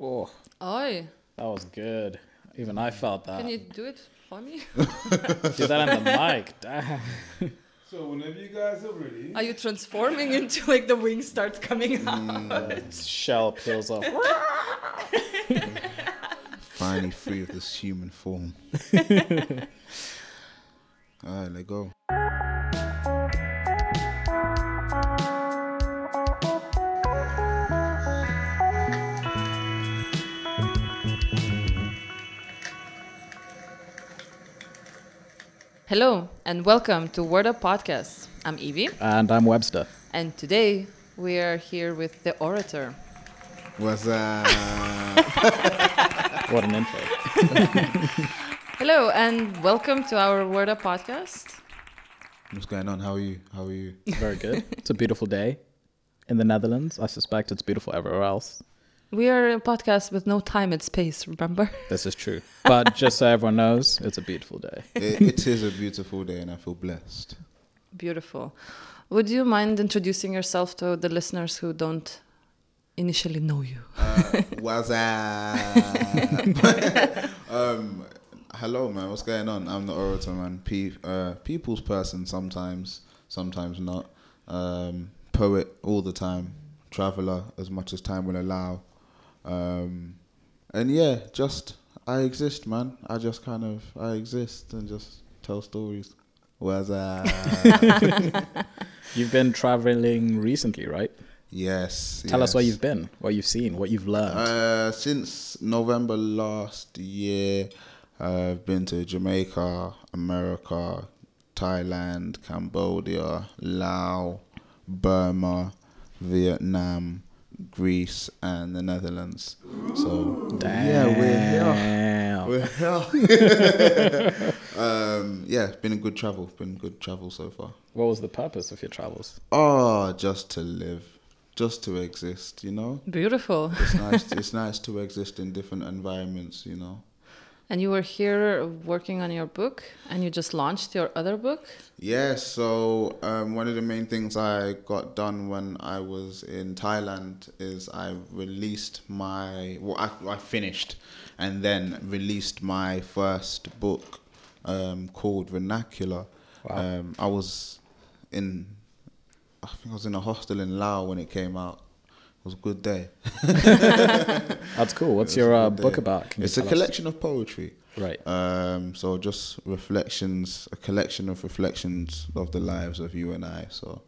Oh, Oi, that was good. Even I felt that. can you do it for me? do that on the mic? Damn. So whenever you guys are ready, Are you transforming into like the wings start coming out? Mm. Shell peels off. finally free of this human form. Alright, let go. Hello and welcome to Word Up Podcast. I'm Evie, And I'm Webster. and today we are here with the orator. What's up? What an intro. Hello and welcome to our Word Up Podcast. What's going on? How are you? How are you? Very good. It's a beautiful day in the Netherlands. I suspect it's beautiful everywhere else. We are a podcast with no time and space, remember? This is true. But just so everyone knows, it's a beautiful day. it, it is a beautiful day, and I feel blessed. Beautiful. Would you mind introducing yourself to the listeners who don't initially know you? Uh, what's up? um, hello, man. What's going on? I'm the orator, man. Pe- uh, people's person sometimes, sometimes not. Um, poet all the time. Traveler as much as time will allow. Um, and yeah, just I exist, man. I just kind of I exist and just tell stories. What's up? You've been traveling recently, right? yes. Tell us where you've been, what you've seen, what you've learned. Uh, since November last year, I've been to Jamaica, America, Thailand, Cambodia, Laos, Burma, Vietnam, Greece, and the Netherlands. So yeah, we're here. We're here. um, yeah, it's been a good travel. Been good travel so far. What was the purpose of your travels? Oh, just to live, just to exist. You know, Beautiful. it's nice. it's nice to exist in different environments. You know. And you were here working on your book, and you just launched your other book. Yeah, so um, one of the main things I got done when I was in Thailand is I released my, well, I, I finished and then released my first book um, called Vernacular. Wow. Um, I was in, I think I was in a hostel in Laos when it came out. It was a good day. That's cool. What's your uh, book day. about? Can you It's a tell us? collection of poetry. Right. Um, so just reflections, a collection of reflections of the lives of you and I. So,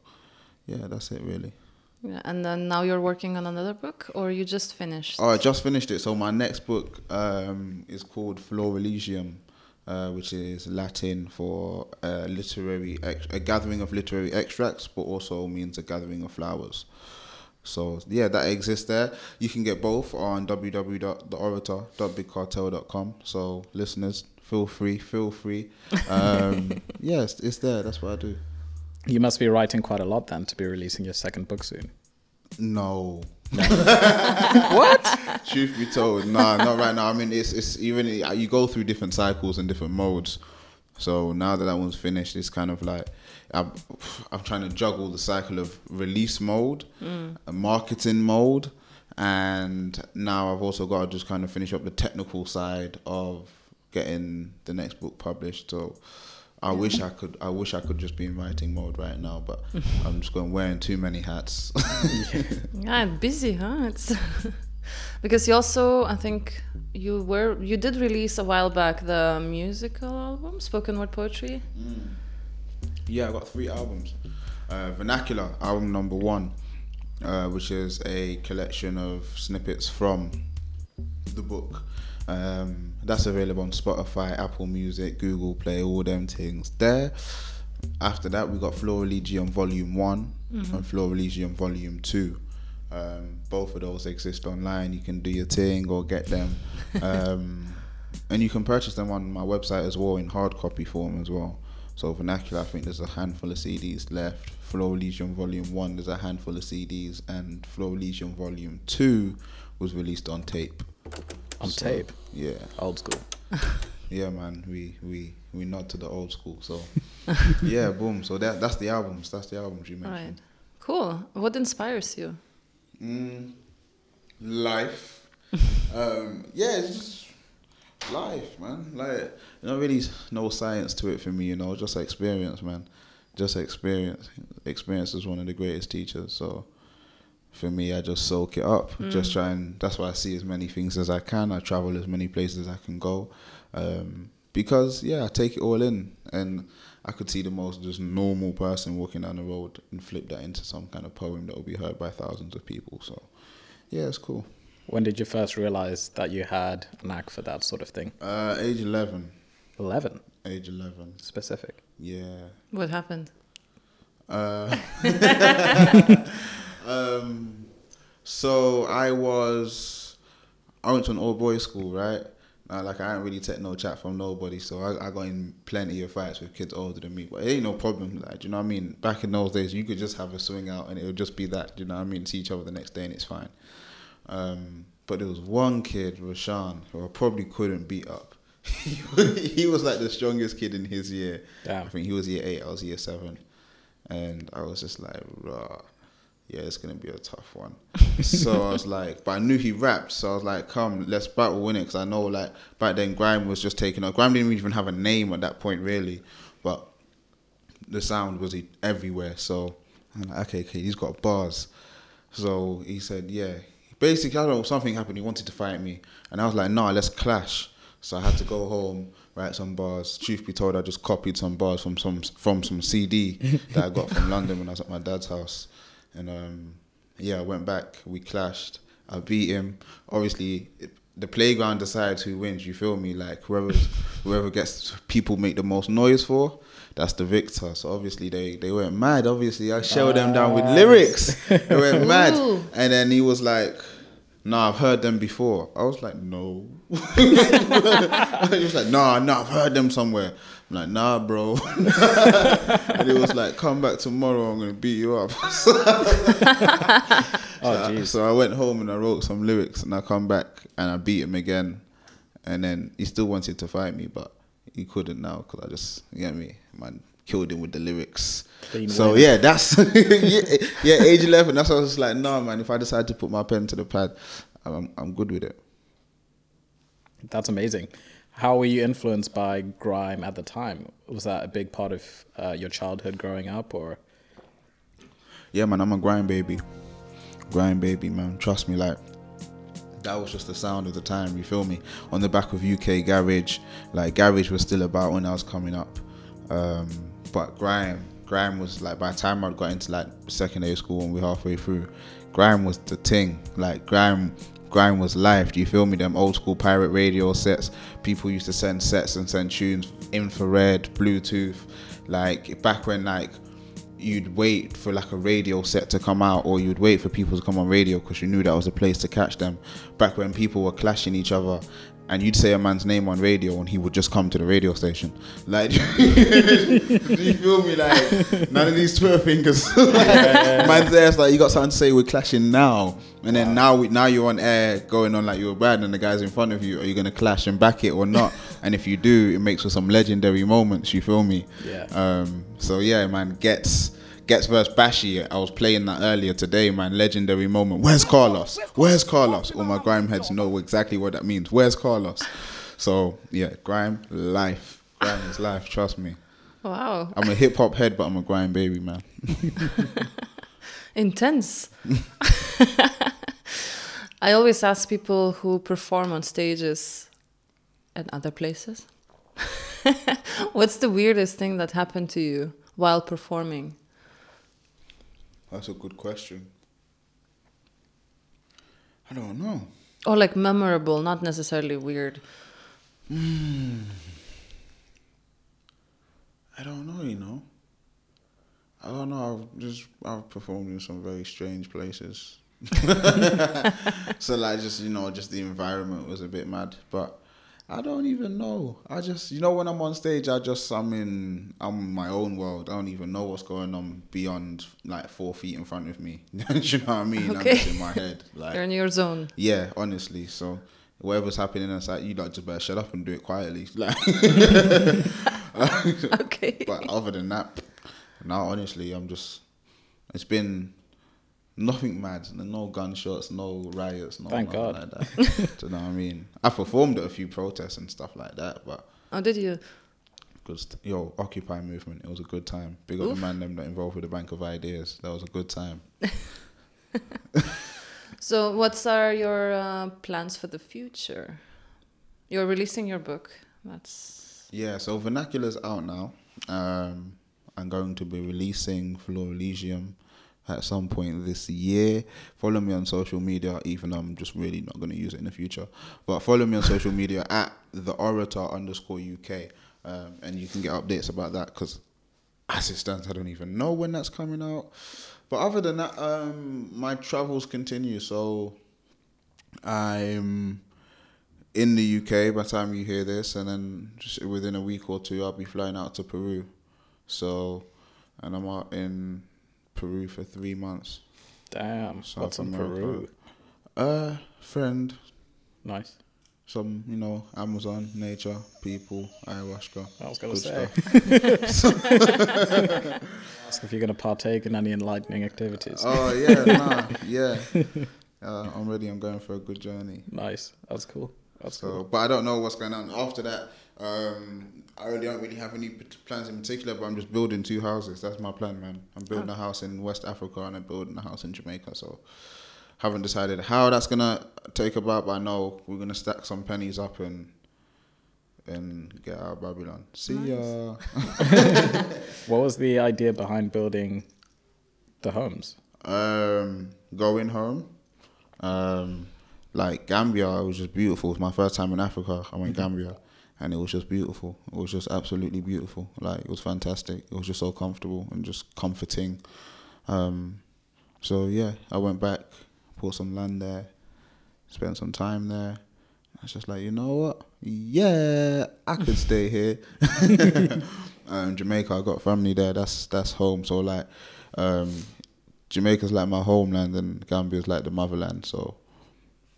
yeah, that's it really. Yeah, and then now you're working on another book, or you just finished? Oh, I just finished it. So my next book um, is called Florilegium, uh, which is Latin for a literary ex- a gathering of literary extracts, but also means a gathering of flowers. So yeah, that exists there. You can get both on www.theorator.bigcartel.com. So listeners, feel free, feel free. Um, yes, it's there. That's what I do. You must be writing quite a lot then to be releasing your second book soon. No. what? Truth be told, nah, not right now. I mean, it's it's even you go through different cycles and different modes. So now that that one's finished, it's kind of like I'm, I'm trying to juggle the cycle of release mode, a marketing mode, and now I've also got to just kind of finish up the technical side of getting the next book published. So I wish I could. I wish I could just be in writing mode right now, but I'm just going wearing too many hats. Yeah, busy, huh? Because you also, I think, you were you did release a while back the musical album, spoken word poetry. Yeah, I got three albums. Uh, Vernacular, album number one, uh, which is a collection of snippets from the book. Um, that's available on Spotify, Apple Music, Google Play, all them things there. After that, we got Florilegium Volume One and Florilegium Volume Two. Um, both of those exist online. You can do your thing or get them, um, and you can purchase them on my website as well in hard copy form as well. So vernacular, I think there's a handful of CDs left. Florilegium Volume One, there's a handful of CDs, and Florilegium Volume Two was released on tape. On So, tape. Yeah, Old school. yeah, man. We we we nod to the old school. So yeah, boom. So that that's the albums. That's the albums you All right, mentioned. cool. What inspires you? Mm, life, um, yeah, it's just life, man. Like, not really no science to it for me, you know, just experience, man. Just experience. Experience is one of the greatest teachers. So, for me, I just soak it up. Just try and that's why I see as many things as I can. I travel as many places as I can go, um, because yeah, I take it all in, and I could see the most just normal person walking down the road and flip that into some kind of poem that will be heard by thousands of people. So, yeah, it's cool. When did you first realize that you had a knack for that sort of thing? Uh, age eleven. 11 Age eleven. specific. Yeah. What happened? Uh, um, so I was, I went to an all boys school, right? Uh, like I ain't really take no chat from nobody, so I, I got in plenty of fights with kids older than me. But it ain't no problem, like do you know what I mean. Back in those days, you could just have a swing out, and it would just be that, do you know what I mean. See each other the next day, and it's fine. Um, but there was one kid, Rashan, who I probably couldn't beat up. he was like the strongest kid in his year. Damn. I think he was year eight, I was year seven. And I was just like, Rah, yeah, it's gonna be a tough one. so I was like, but I knew he rapped, so I was like, come, let's battle win it, because I know like back then Grime was just taking off. Grime didn't even have a name at that point really, but the sound was everywhere. So I'm like, okay, okay, he's got bars. So he said, yeah. Basically, I don't know, something happened. He wanted to fight me. And I was like, nah, let's clash. So I had to go home, write some bars. Truth be told, I just copied some bars from some from some CD that I got from London when I was at my dad's house. And um, yeah, I went back. We clashed. I beat him. Obviously, it, the playground decides who wins. You feel me? Like whoever whoever gets people make the most noise for, that's the victor. So obviously they they went mad. Obviously, I shelled them down with lyrics. They went mad. And then he was like, "Nah, I've heard them before." I was like, "No." he was like, "Nah, nah, I've heard them somewhere." I'm like, "Nah, bro." and he was like, "Come back tomorrow. I'm gonna beat you up." Oh, so, I, jeez. so I went home and I wrote some lyrics, and I come back and I beat him again, and then he still wanted to fight me, but he couldn't now because I just, you get me, man, killed him with the lyrics. Clean so yeah, that's yeah, yeah, age eleven. That's why I was like, no, man. If I decide to put my pen to the pad, I'm I'm good with it. That's amazing. How were you influenced by grime at the time? Was that a big part of uh, your childhood growing up, or Yeah, man, I'm a grime baby. Grime baby, man. Trust me, like that was just the sound of the time. You feel me? On the back of UK garage, like garage was still about when I was coming up. Um, but grime, grime was like by the time I got into like secondary school and we're halfway through, grime was the thing. Like grime, grime was life. Do you feel me? Them old school pirate radio sets. People used to send sets and send tunes, infrared, Bluetooth. Like back when like you'd wait for like a radio set to come out or you'd wait for people to come on radio because you knew that was a place to catch them back when people were clashing each other and you'd say a man's name on radio and he would just come to the radio station. Like do you feel me? Like none of these twitter fingers. Man's there it's like you got something to say we're clashing now. And then now we, now you're on air going on like you're bad and the guy's in front of you. Are you gonna clash and back it or not? And if you do it makes for some legendary moments you feel me? Yeah. um, so yeah, man, gets Ghetts versus Bashy. I was playing that earlier today, man. Legendary moment. Where's Carlos? Where's Carlos? All my grime heads know exactly what that means. Where's Carlos? So yeah, grime life. Grime is life. Trust me. Wow. I'm a hip hop head, but I'm a grime baby, man. Intense. I always ask people who perform on stages and other places. What's the weirdest thing that happened to you while performing? That's a good question. I don't know. Or like memorable, not necessarily weird. Hmm. I don't know. You know. I don't know. I've just I've performed in some very strange places. so like just you know just the environment was a bit mad, but I don't even know. I just you know when I'm on stage, I just I'm in I'm in my own world. I don't even know what's going on beyond like four feet in front of me. Do you know what I mean? Okay. I'm just in my head. Like You're in your zone. yeah, honestly. So whatever's happening inside, you like just better shut up and do it quietly. Like, Okay. but other than that, now honestly, I'm just. It's been nothing mad, no gunshots, no riots, no Thank nothing God. like that. Do you know what I mean? I performed at a few protests and stuff like that, but Oh, did you? because yo, Occupy movement, it was a good time. Big up Oof. the man them that involved with the Bank of Ideas. That was a good time. So, what are your uh, plans for the future? You're releasing your book. That's Yeah, so Vernacular's out now. Um, I'm going to be releasing Florilegium at some point this year. Follow me on social media, even though I'm just really not going to use it in the future. But follow me on social media at the orator underscore UK, um, and you can get updates about that because as it stands, I don't even know when that's coming out. But other than that, um, my travels continue. So I'm in the UK by the time you hear this, and then just within a week or two, I'll be flying out to Peru. So, and I'm out in Peru for three months. Damn. South What's in. Peru? Uh, friend, Nice. some you know, Amazon, nature, people, ayahuasca. I was gonna good say. Ask if you're gonna partake in any enlightening activities. Oh yeah, nah, yeah. Uh, I'm ready. I'm going for a good journey. Nice. That's cool. That's So, cool. but I don't know what's going on after that. Um, I really don't really have any plans in particular, but I'm just building two houses. That's my plan, man. I'm building a house in West Africa and I'm building a house in Jamaica. So, haven't decided how that's gonna take about, but I know we're gonna stack some pennies up and and get out of Babylon. See ya. What was the idea behind building the homes? Um, going home. Um, like Gambia, it was just beautiful. It was my first time in Africa. I went Gambia, and it was just beautiful. It was just absolutely beautiful. Like it was fantastic. It was just so comfortable and just comforting. Um, so yeah, I went back, bought some land there, spent some time there. I was just like, you know what? Yeah, I could stay here. um, Jamaica, I got family there. That's that's home. So like, um, Jamaica's like my homeland, and Gambia's like the motherland. So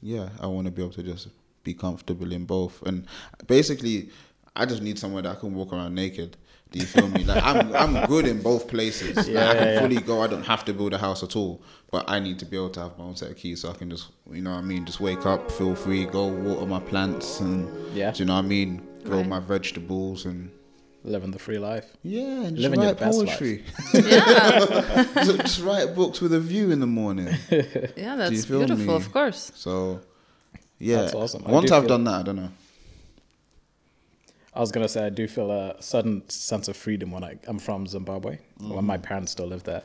yeah, I want to be able to just be comfortable in both. And basically, I just need somewhere that I can walk around naked. Do you feel me? Like I'm, I'm good in both places. Like, Yeah, I can yeah, yeah. fully go. I don't have to build a house at all. But I need to be able to have my own set of keys, so I can just, you know, what I mean, just wake up, feel free, go water my plants, and Yeah. do you know what I mean? Grow Right. my vegetables and Living the free life. yeah, and just Living your write best life. yeah, just, just write books with a view in the morning. yeah. That's beautiful, me? of course. So, yeah. That's awesome. I Once do I've done that, I don't know. I was gonna say I do feel a sudden sense of freedom when I I'm from Zimbabwe. When my parents still live there,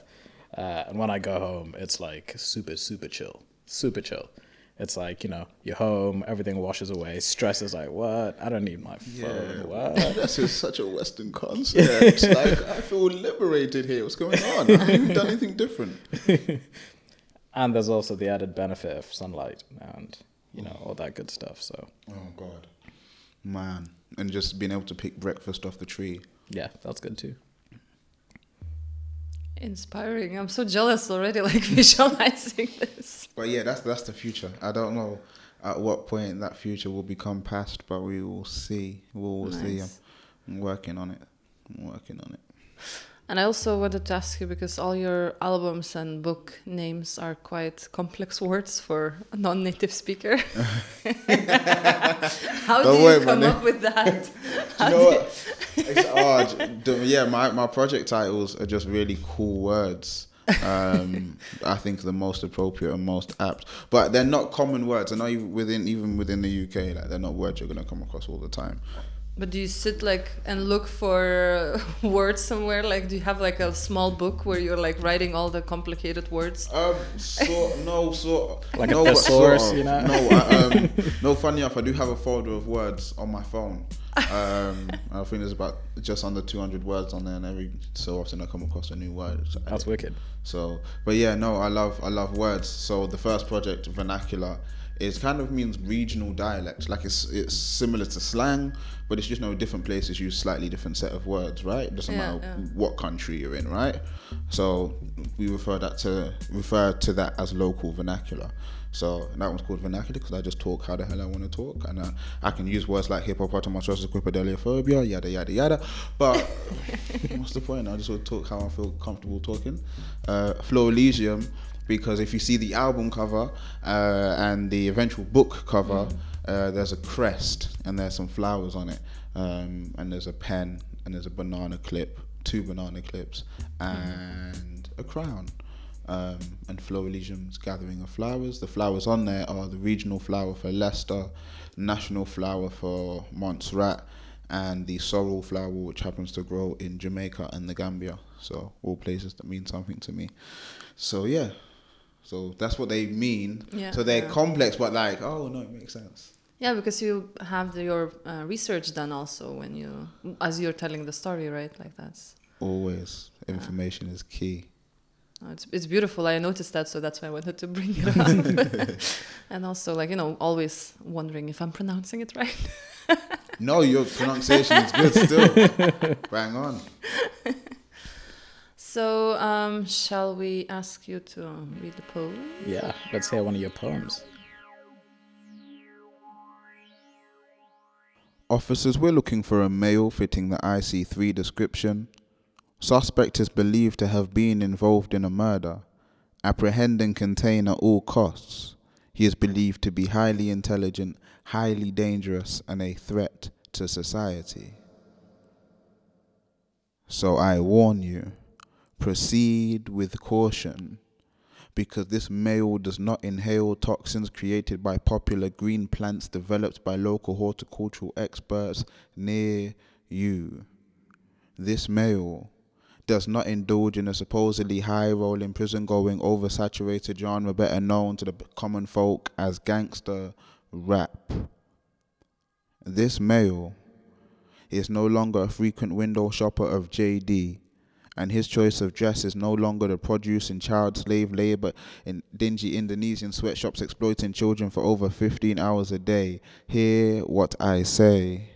uh, and when I go home, it's like super super chill, super chill. It's like you know you're home, everything washes away. Stress is like what? I don't need my phone. What? This is such a Western concept. like, I feel liberated here. What's going on? I haven't done anything different. And there's also the added benefit of sunlight and you know all that good stuff. So Oh, God. Man. And just being able to pick breakfast off the tree. yeah, that's good too. Inspiring. I'm so jealous already, like visualizing this. But yeah, that's that's the future. I don't know at what point that future will become past, but we will see. We will see. I'm, I'm working on it. I'm working on it. And I also wanted to ask you because all your albums and book names are quite complex words for a non-native speaker. How Don't do worry, you come up with that? You know what? It's, oh, j- d- yeah, my, my project titles are just really cool words. Um, I think the most appropriate and most apt, but they're not common words. I know even within even within the UK, like they're not words you're gonna come across all the time. But do you sit like and look for words somewhere? Like, do you have like a small book where you're like writing all the complicated words? Um, sort no, sort Like no, but thesaurus, sort you know? No, I, um, no. Funny enough, I do have a folder of words on my phone. Um, I think there's about just under 200 words on there, and every so often I come across a new word. So- That's wicked. So, but yeah, no, I love I love words. So the first project, vernacular, is kind of means regional dialect. Like it's it's similar to slang, but it's just no different places use slightly different set of words, right? It doesn't Yeah, matter yeah. what country you're in, right? So we refer that to refer to that as local vernacular. So that one's called vernacular because I just talk how the hell I want to talk, and uh, I can use words like hippopotamosis, quipedaliophobia, yada yada yada. But what's the point? I just want to talk how I feel comfortable talking. Uh, Florilegium because if you see the album cover uh, and the eventual book cover, uh, there's a crest and there's some flowers on it, um, and there's a pen and there's a banana clip, two banana clips, and a crown. Um, and Florilegium's gathering of flowers. The flowers on there are the regional flower for Leicester, national flower for Montserrat, and the sorrel flower, which happens to grow in Jamaica and the Gambia. So all places that mean something to me. So yeah, so that's what they mean. Yeah. So they're Yeah. complex, but like, oh no, it makes sense. Yeah, because you have the, your uh, research done also when you, as you're telling the story, right? Like that's, Always, information is key. Uh, it's it's beautiful. I noticed that, so that's why I wanted to bring it up. and also, like you know, always wondering if I'm pronouncing it right. No, your pronunciation is good still. Bang on. So, um, shall we ask you to read the poem? Yeah, let's hear one of your poems. Officers, we're looking for a male fitting the IC3 description. Suspect is believed to have been involved in a murder. Apprehend and contain at all costs. He is believed to be highly intelligent, highly dangerous, and a threat to society. So I warn you, proceed with caution because this male does not inhale toxins created by popular green plants developed by local horticultural experts near you. This male does not indulge in a supposedly high rolling prison going oversaturated genre better known to the common folk as gangster rap. This male is no longer a frequent window shopper of JD and his choice of dress is no longer the produce in child slave labor in dingy Indonesian sweatshops exploiting children for over 15 hours a day. Hear what I say.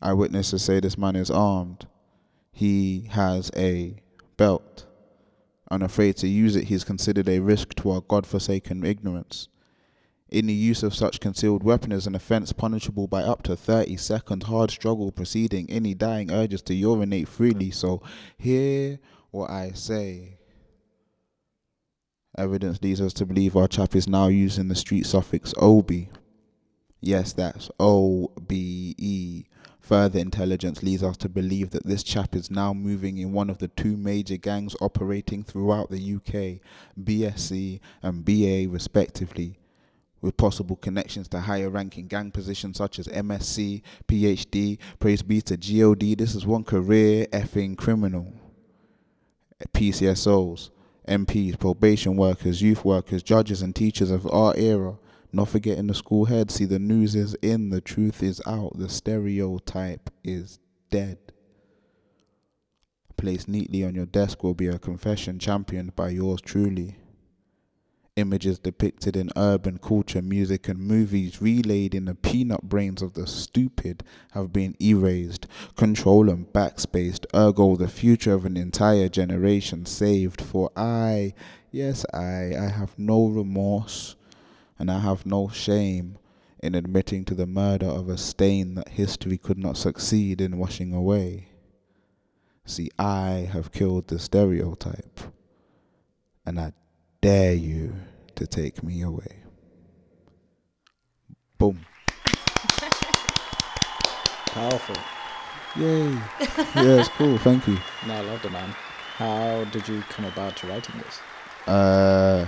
Eyewitnesses say this man is armed. He has a belt. Unafraid to use it, he is considered a risk to our God-forsaken ignorance. Any use of such concealed weapon is an offence punishable by up to 30 second hard struggle preceding any dying urges to urinate freely. So, hear what I say. Evidence leads us to believe our chap is now using the street suffix OB. Yes, that's O B E. Further intelligence leads us to believe that this chap is now moving in one of the two major gangs operating throughout the UK, BSC and BA respectively with possible connections to higher ranking gang positions such as MSc, PhD, praise be to GOD. This is one career effing criminal. PCSOs, MPs, probation workers, youth workers, judges, and teachers of our era. Not forgetting the school head. See, the news is in, the truth is out, the stereotype is dead. Placed neatly on your desk will be a confession championed by yours truly images depicted in urban culture, music, and movies relayed in the peanut brains of the stupid have been erased, control and backspaced, ergo the future of an entire generation saved. For I, yes, I, I have no remorse and I have no shame in admitting to the murder of a stain that history could not succeed in washing away. See, I have killed the stereotype, and I dare you to take me away. Boom. Powerful. Yay. yeah, it's cool. Thank you. No, I love the man. How did you come about to writing this? Uh,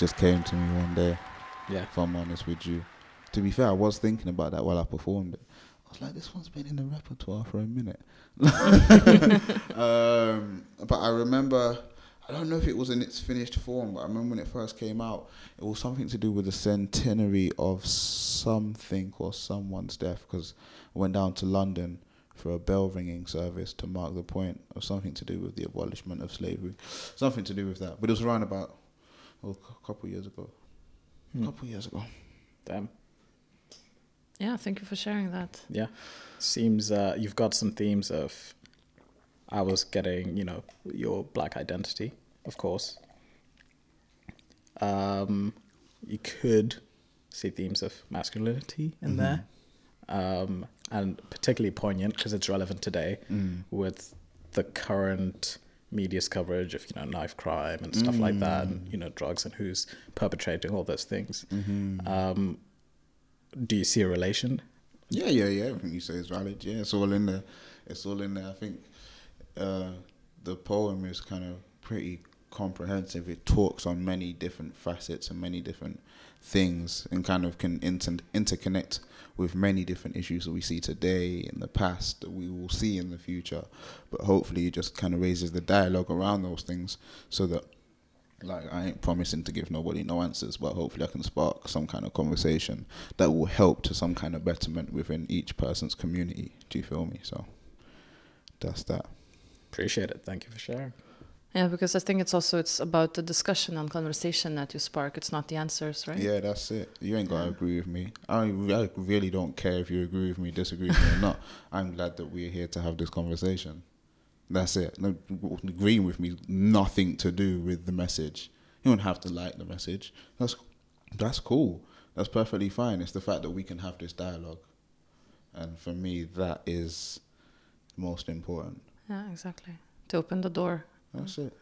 just came to me one day, Yeah. if I'm honest with you. To be fair, I was thinking about that while I performed it. I was like, this one's been in the repertoire for a minute. um, but I remember, I don't know if it was in its finished form, but I remember when it first came out, it was something to do with the centenary of something or someone's death because I went down to London for a bell ringing service to mark the point of something to do with the abolishment of slavery. Something to do with that. But it was around about oh, a couple of years ago. A Hmm. couple of years ago. Damn. Yeah, thank you for sharing that. Yeah. Seems uh, you've got some themes of. I was getting, you know, your black identity, of course. Um, you could see themes of masculinity in there, um, and particularly poignant because it's relevant today Mm. with the current media's coverage of you know knife crime and stuff like that, and you know drugs and who's perpetrating all those things. Um, do you see a relation? Yeah, yeah, yeah. Everything you say is valid. Yeah, it's all in there. It's all in there. I think uh, the poem is kind of pretty comprehensive. It talks on many different facets and many different things, and kind of can inter- interconnect with many different issues that we see today, in the past, that we will see in the future. But hopefully, it just kind of raises the dialogue around those things, so that like I ain't promising to give nobody no answers, but hopefully I can spark some kind of conversation that will help to some kind of betterment within each person's community. Do you feel me? So that's that. Appreciate it. Thank you for sharing. Yeah, because I think it's also it's about the discussion and conversation that you spark. It's not the answers, right? Yeah, that's it. You ain't gonna agree with me. I, I really don't care if you agree with me, disagree with me or not. I'm glad that we're here to have this conversation. That's it. No, agreeing with me, nothing to do with the message. You don't have to like the message. That's that's cool. That's perfectly fine. It's the fact that we can have this dialogue, and for me, that is most important. Yeah, exactly. To open the door. That's it.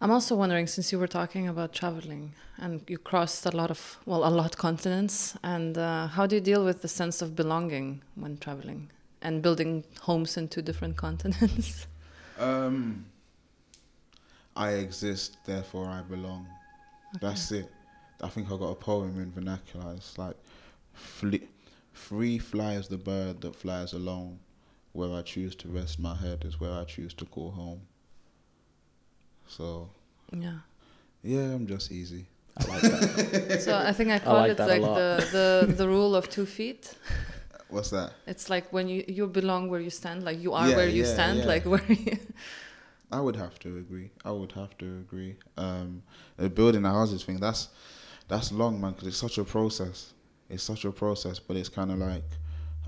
I'm also wondering, since you were talking about traveling and you crossed a lot of, well, a lot continents, and uh, how do you deal with the sense of belonging when traveling and building homes in two different continents? Um, I exist, therefore I belong. That's it. I think I got a poem in vernacular. It's like, free flies the bird that flies alone. Where I choose to rest my head is where I choose to call home. So, yeah. yeah, I'm just easy. I like that. So I think I call like it like the, the, the rule of two feet. What's that? It's like when you, you belong where you stand, like you are Yeah, where you yeah, stand, yeah. like where you. I would have to agree. I would have to agree. Um, the building the houses thing that's that's long, man, because it's such a process. It's such a process, but it's kind of like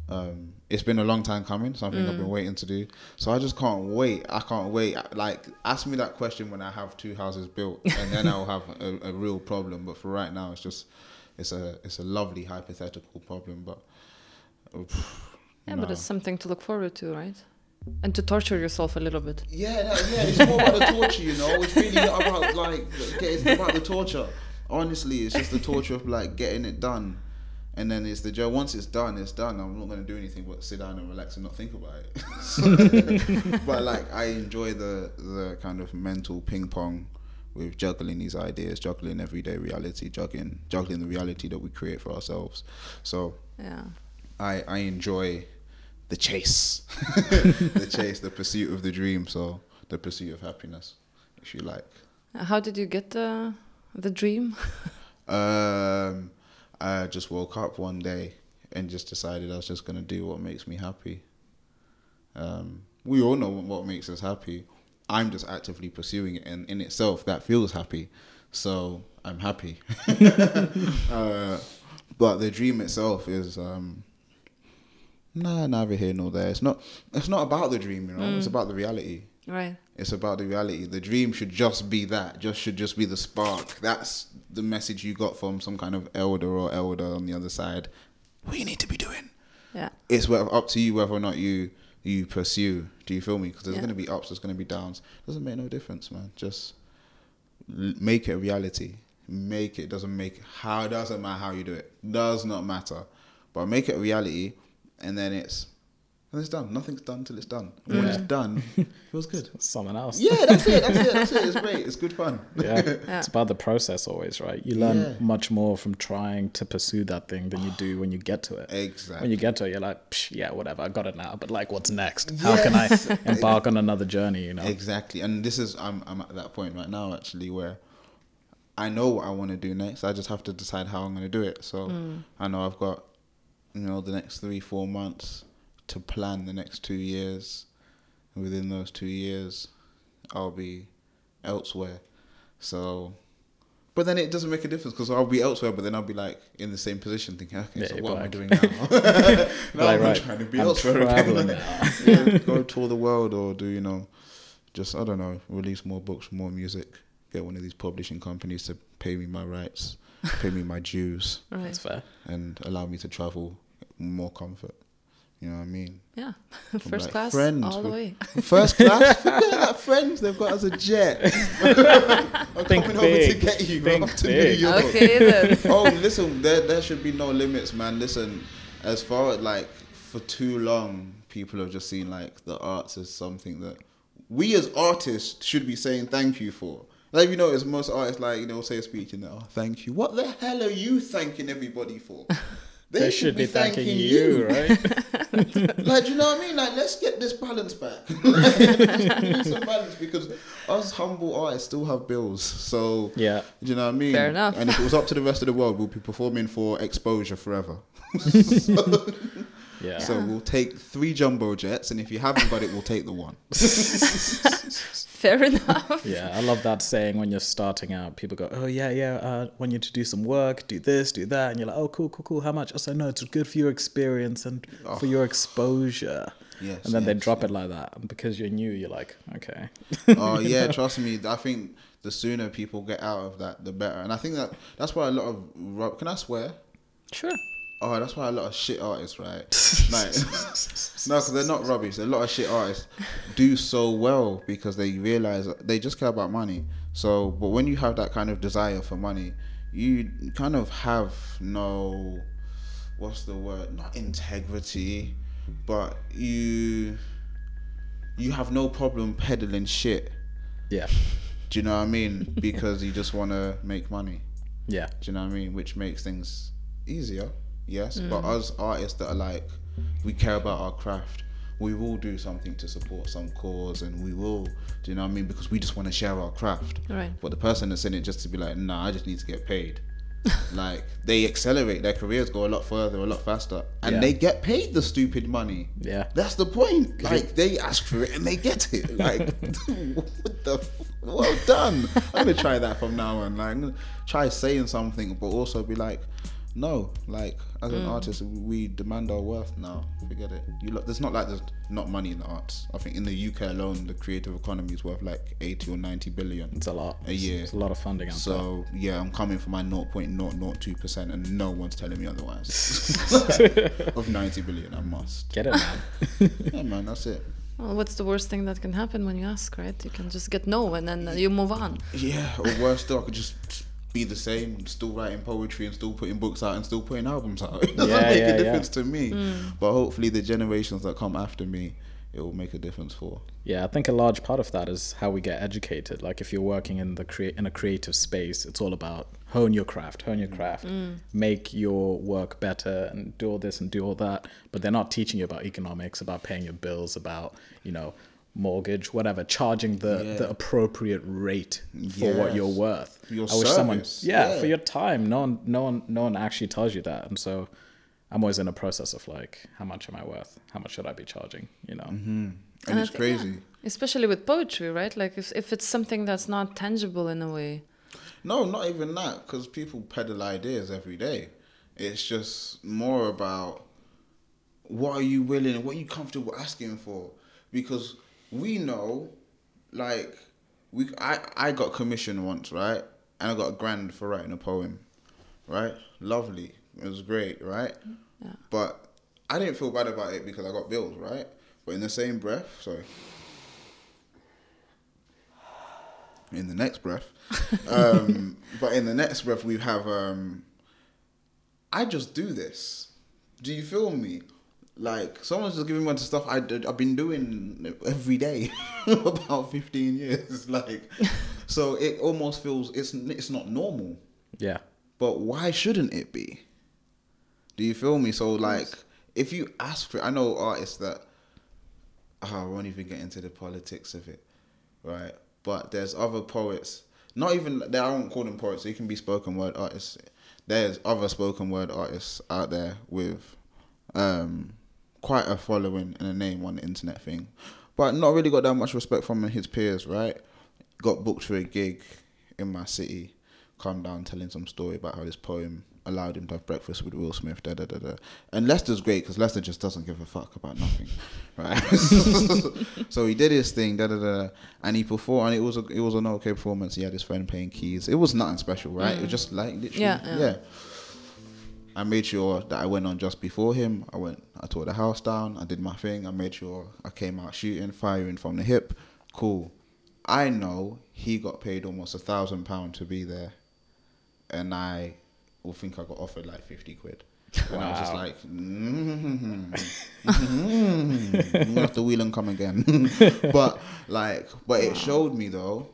um, it's been a long time coming. Something I've been waiting to do. So I just can't wait. I can't wait. Like ask me that question when I have two houses built, and then I'll have a, a real problem. But for right now, it's just it's a it's a lovely hypothetical problem. But Yeah, but it's something to look forward to, right? And to torture yourself a little bit. Yeah, no, yeah, it's more about the torture, you know. It's really about like, it's about the torture. Honestly, it's just the torture of like getting it done, and then it's the joy. Once it's done, it's done. I'm not gonna do anything but sit down and relax and not think about it. So- but like, I enjoy the the kind of mental ping pong with juggling these ideas, juggling everyday reality, juggling juggling the reality that we create for ourselves. So Yeah. I I enjoy the chase, the chase, the pursuit of the dream. So the pursuit of happiness, if you like. How did you get the the dream? Um, I just woke up one day and just decided I was just gonna do what makes me happy. Um, we all know what makes us happy. I'm just actively pursuing it, and in itself, that feels happy. So I'm happy. uh, but the dream itself is um, nah, neither here nor there. It's not. It's not about the dream, you know. It's about the reality. Right. It's about the reality. The dream should just be that. Just should just be the spark. That's the message you got from some kind of elder or elder on the other side. What you need to be doing. Yeah. It's up to you whether or not you you pursue. Do you feel me? Because there's Yeah. going to be ups. There's going to be downs. Doesn't make no difference, man. Just l- make it a reality. Make it. Doesn't make how doesn't matter how you do it. Does not matter. But make it a reality, and then it's and it's done. Nothing's done till it's done. And When it's done, it feels good. Someone else. Yeah, that's it. That's it. That's it. It's great. It's good fun. yeah. Yeah. It's about the process always, right? You learn Yeah. much more from trying to pursue that thing than you do when you get to it. Exactly. When you get to it, you're like, Psh, yeah, whatever, I got it now. But like, what's next? How can I embark on another journey? You know? Exactly. And this is I'm I'm at that point right now actually where I know what I want to do next. I just have to decide how I'm going to do it. So mm. I know I've got you know the next 3 4 months to plan the next 2 years. And within those 2 years I'll be elsewhere. So but then it doesn't make a difference because I'll be elsewhere, but then I'll be like in the same position, thinking, okay, Yeah, so you're what am I doing now? now Like, I'm right, trying to be I'm elsewhere. again. traveling yeah, go tour the world or do you know just I don't know release more books more music get one of these publishing companies to pay me my rights pay me my dues Right. That's fair. and allow me to travel more comfort You know what I mean? Yeah, I'm first like, class friends all the way. First class, forget that friends they've got us a jet. I'm Think coming over to get you Think up to big. New York. Okay then. oh, listen, there there should be no limits, man. Listen, as far as like for too long, people have just seen like the arts as something that we as artists should be saying thank you for. Like you notice most artists like you know say a speech and they're, oh thank you. What the hell are you thanking everybody for? They, should be thanking you, right? Like, do you know what I mean? Like, let's get this balance back. Like, let's do some balance because us humble artists still have bills. So, yeah. do you know what I mean? Fair enough. And if it was up to the rest of the world, we'd be performing for exposure forever. Yeah. So we'll take three jumbo jets, and if you haven't got it, we'll take the one. Fair enough. Yeah, I love that saying when you're starting out. People go, "Oh yeah, yeah, uh, want you to do some work, do this, do that," and you're like, "Oh, cool, cool, cool. How much?" I say, "No, it's good for your experience and for your exposure." Yes, and then they yes, drop it like that, and because you're new, you're like, "Okay." oh yeah, trust me. I think the sooner people get out of that, the better. And I think that that's why a lot of ru- can I swear? Sure. Oh, that's why a lot of shit artists, right? like, no, because they're not rubbish. A lot of shit artists do so well because they realize they just care about money. So, but when you have that kind of desire for money, you kind of have no, what's the word? Not integrity, but you, you have no problem peddling shit. yeah, Do you know what I mean? Because you just want to make money. yeah, Do you know what I mean? Which makes things easier, yes. But mm. us artists that are like, we care about our craft, we will do something to support some cause and we will, do you know what I mean? Because we just want to share our craft. Right. But the person that's in it just to be like, nah, I just need to get paid. like, they accelerate, their careers go a lot further, a lot faster. And Yeah. they get paid the stupid money. yeah. That's the point. Like they ask for it and they get it. Like what the f- well done. I'm gonna try that from now on. Like I'm gonna try saying something, but also be like, no. Like as an mm. artist, we demand our worth now. Forget it. You look. There's not like there's not money in the arts. I think in the UK alone, the creative economy is worth like 80 or 90 billion. It's a lot. A year. It's a lot of funding out there. So yeah, I'm coming for my 0.002 percent, and no one's telling me otherwise. of 90 billion, I must. Get it, man. Yeah, man, that's it. Well, what's the worst thing that can happen when you ask, right? You can just get no and then you move on. Yeah, or worse still, I could just be the same, still writing poetry and still putting books out and still putting albums out. It doesn't Yeah, make yeah, a yeah. difference to me. Mm. But hopefully, the generations that come after me, it will make a difference for. Yeah, I think a large part of that is how we get educated. Like if you're working in the crea- in a creative space, it's all about hone your craft, hone your craft, mm. make your work better, and do all this and do all that. But they're not teaching you about economics, about paying your bills, about you know mortgage, whatever, charging the Yeah. the appropriate rate for what you're worth. For your I wish someone, yeah, yeah. for your time. No one, no one, no one actually tells you that, and so. I'm always in a process of like, how much am I worth? How much should I be charging? You know, mm-hmm. And, And it's think- yeah. crazy. Especially with poetry, right? Like if, if it's something that's not tangible in a way. No, not even that, because people peddle ideas every day. It's just more about what are you willing, what are you comfortable asking for? Because we know, like, we I I got commissioned once, right? And I got a grand for writing a poem, right? Lovely, it was great, right? Yeah. But I didn't feel bad about it because I got bills, right? But in the same breath, sorry. In the next breath, um, but in the next breath we have um, I just do this. Do you feel me? Like someone's just giving me the stuff I did, I've been doing every day about fifteen years. Like, so it almost feels it's it's not normal. yeah, But why shouldn't it be? Do you feel me? So like, if you ask for, I know artists that. Oh, I won't even get into the politics of it, right? But there's other poets. Not even they. I won't call them poets. They can be spoken word artists. There's other spoken word artists out there with, um, quite a following and a name on the internet thing, but not really got that much respect from his peers, right? Got booked for a gig in my city, come down telling some story about how this poem allowed him to have breakfast with Will Smith, da da da da. And Leicester's great because Leicester just doesn't give a fuck about nothing, right? so he did his thing, da da da, and he performed, and it was a, it was an okay performance. He had his friend playing keys. It was nothing special, right? It was mm. just like literally, Yeah, yeah. yeah. I made sure that I went on just before him. I went, I tore the house down. I did my thing. I made sure I came out shooting, firing from the hip. Cool. I know he got paid almost a thousand pound to be there, and I will think I got offered like fifty quid. And I was just like, mm-hmm, mm-hmm, I'm have to wheel and come again. but like, but it showed me though,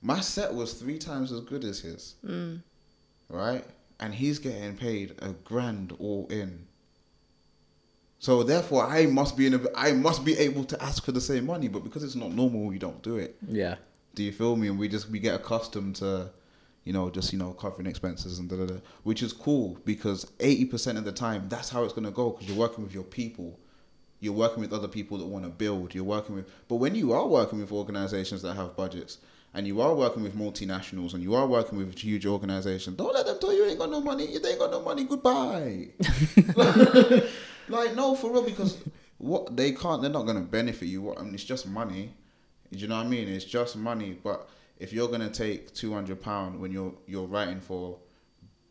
my set was three times as good as his, right? And he's getting paid a grand all in. So therefore, I must be in a, I must be able to ask for the same money, but because it's not normal, we don't do it. Yeah. Do you feel me? And we just we get accustomed to, you know, just you know covering expenses and da da da, which is cool because eighty percent of the time that's how it's gonna go because you're working with your people, you're working with other people that want to build. You're working with, but when you are working with organizations that have budgets and you are working with multinationals and you are working with huge organizations, don't let them tell you you ain't got no money. If they ain't got no money, goodbye. like no, for real, because what they can't, they're not gonna benefit you. What I mean, it's just money. Do you know what I mean? It's just money. But if you're gonna take two hundred pound when you're you're writing for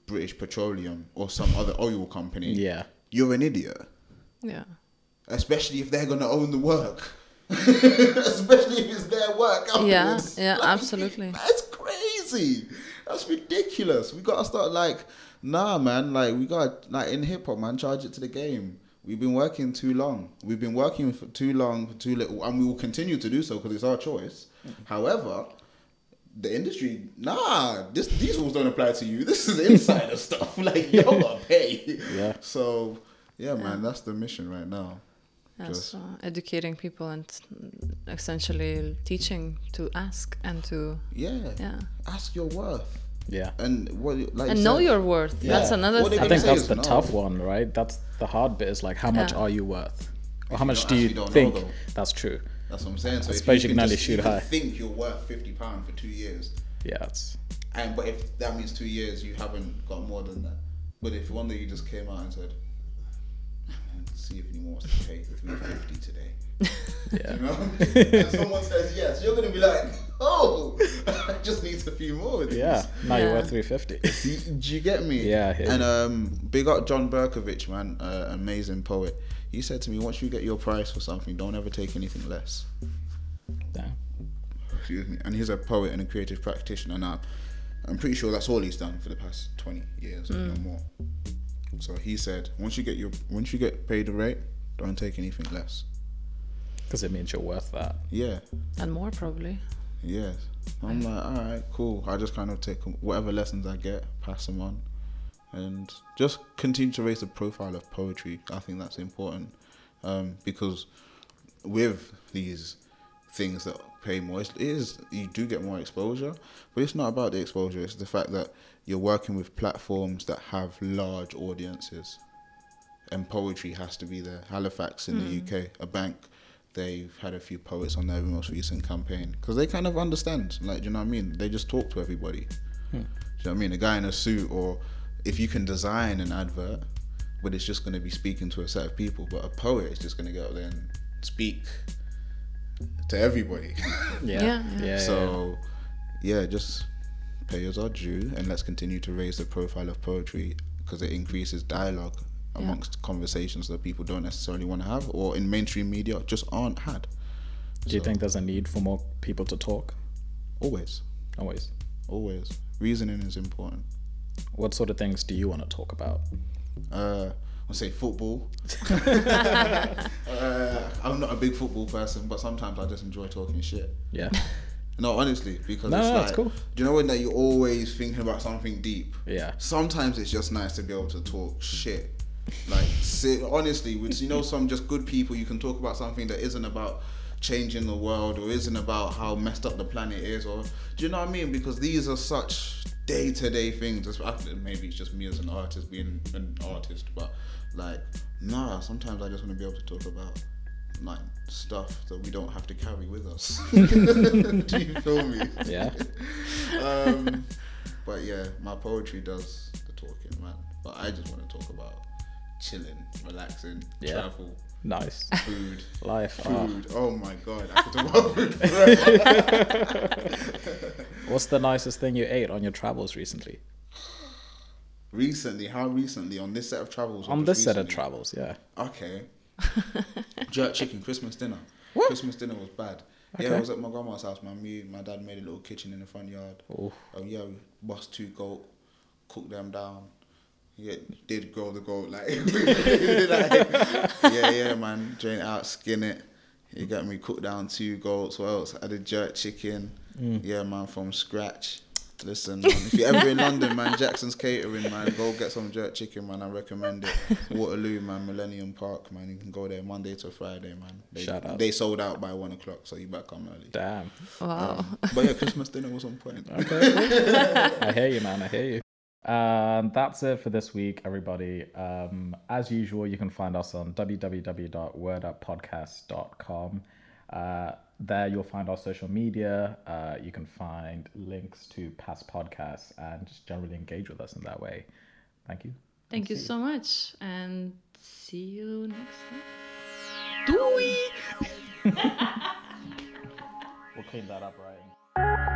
British Petroleum or some other oil company, Yeah. you're an idiot. Yeah. Especially if they're gonna own the work. Especially if it's their work. Yeah, Afterwards. yeah, absolutely. That's crazy. That's ridiculous. We gotta start like, nah, man. Like we got like in hip hop, man. Charge it to the game. We've been working too long. We've been working for too long, for too little, and we will continue to do so because it's our choice. Mm-hmm. However, the industry, nah, this these rules don't apply to you. This is insider stuff. Like y'all gotta pay. Yeah. So yeah, man, that's the mission right now. Yes, Just- uh, educating people and essentially teaching to ask and to Yeah. yeah Ask your worth. Yeah. And what like and you know said- your worth. Yeah. That's another What they I think that's the no. tough one, right? That's the hard bit. Is like, how much Yeah. are you worth, or how much don't do you actually don't know, think? though. That's true. That's what I'm saying. So I if suppose you can can only just- shoot you can high. think you're worth fifty pound for two years, Yeah. It's and but if that means two years you haven't got more than that. But if one day you just came out and said, "Man, "See if anyone wants to pay three fifty today," yeah. you know, and someone says yes, you're gonna be like, "Oh, I just need a few more." Of these. Yeah. Now you're worth three fifty. Do do you get me? Yeah, I And um, big up John Berkavitch, man, uh, amazing poet. He said to me, once you get your price for something, don't ever take anything less. Damn. Excuse me. And he's a poet and a creative practitioner now. I'm pretty sure that's all he's done for the past 20 years, if not more. So he said, once you get your, once you get paid the rate, don't take anything less. Because it means you're worth that. Yeah. and more probably. Yes. I'm like, all right, cool. I just kind of take whatever lessons I get, pass them on, and just continue to raise the profile of poetry. I think that's important um, because with these things that pay more, it's- it is you do get more exposure, but it's not about the exposure. It's the fact that you're working with platforms that have large audiences, and poetry has to be there. Halifax in the hmm. UK, a bank they've had a few poets on their most recent campaign because they kind of understand. Like, do you know what I mean? They just talk to everybody. Hmm. Do you know what I mean? A guy in a suit, or if you can design an advert, but it's just going to be speaking to a set of people. But a poet is just going to go out there and speak to everybody. Yeah. Yeah, yeah. yeah. so, yeah, just pay us our due, and let's continue to raise the profile of poetry because it increases dialogue Yeah. amongst conversations that people don't necessarily want to have, or in mainstream media just aren't had. Do you think there's a need for more people to talk? Always, Always. always. Reasoning is important. What sort of things do you want to talk about? Uh, I'll say football. uh, I'm not a big football person, but sometimes I just enjoy talking shit. Yeah. No, honestly, because No, it's no, like, it's cool. do you know when that you're always thinking about something deep? Yeah. Sometimes it's just nice to be able to talk shit. Like, sit, honestly, with you know some just good people, you can talk about something that isn't about changing the world or isn't about how messed up the planet is, or do you know what I mean? Because these are such day to day things. Maybe it's just me as an artist being an artist, but like, nah. Sometimes I just want to be able to talk about like stuff that we don't have to carry with us. do you feel me? Yeah. um, but yeah, my poetry does the talking, man. But I just want to talk about chilling, relaxing, Yeah. travel, Nice. food, Life. ah. food. Oh my god, I could talk about food. What's the nicest thing you ate on your travels recently? Recently, how recently on this set of travels? On this set of travels, yeah. Okay. Jerk chicken Christmas dinner. Christmas dinner was bad. Yeah, Okay. I was at my grandma's house. My me, my dad made a little kitchen in the front yard. Oh, Um, yeah, we bust two goat, cook them down. Yeah, did grow the goat like, like yeah, yeah, man. Drain it out, skin it. You got me cook down two goats. What else? I did jerk chicken. Mm. Yeah, man, from scratch. Listen, man, if you're ever in London, man, Jackson's Catering, man, go get some jerk chicken, man. I recommend it. Waterloo, man, Millennium Park, man. You can go there Monday to Friday, man. They, Shout out. They sold out by one o'clock, so you better come early. Damn. Wow. But yeah, Christmas dinner was on point. Okay. I hear you, man. I hear you. Um, that's it for this week, everybody. Um, as usual, you can find us on www.worduppodcast.com. Uh, there you'll find our social media. Uh, you can find links to past podcasts and just generally engage with us in that way. Thank you. Thank you so much, and see you next time. Doei! We'll clean that up, right?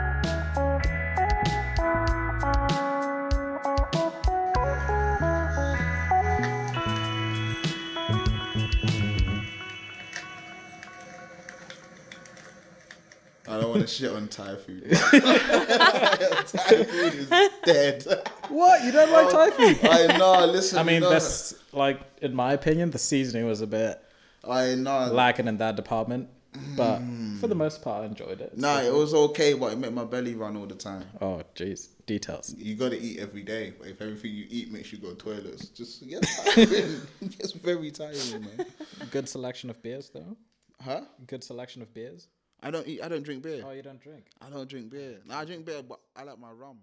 Want to shit on Thai food. Thai food is dead. What? You don't like Thai food? I know. Listen, I mean, no. that's like, in my opinion, the seasoning was a bit I know. lacking in that department. But mm. for the most part, I enjoyed it. Nah, it was okay, but it made my belly run all the time. Oh, jeez. Details. You gotta eat every day, but if everything you eat makes you go to toilets, just get tiring. it gets very tiring, man. Good selection of beers, though. Huh? Good selection of beers. I don't eat. I don't drink beer. Oh, you don't drink. I don't drink beer. Oh, nah, I drink beer, but I like my rum.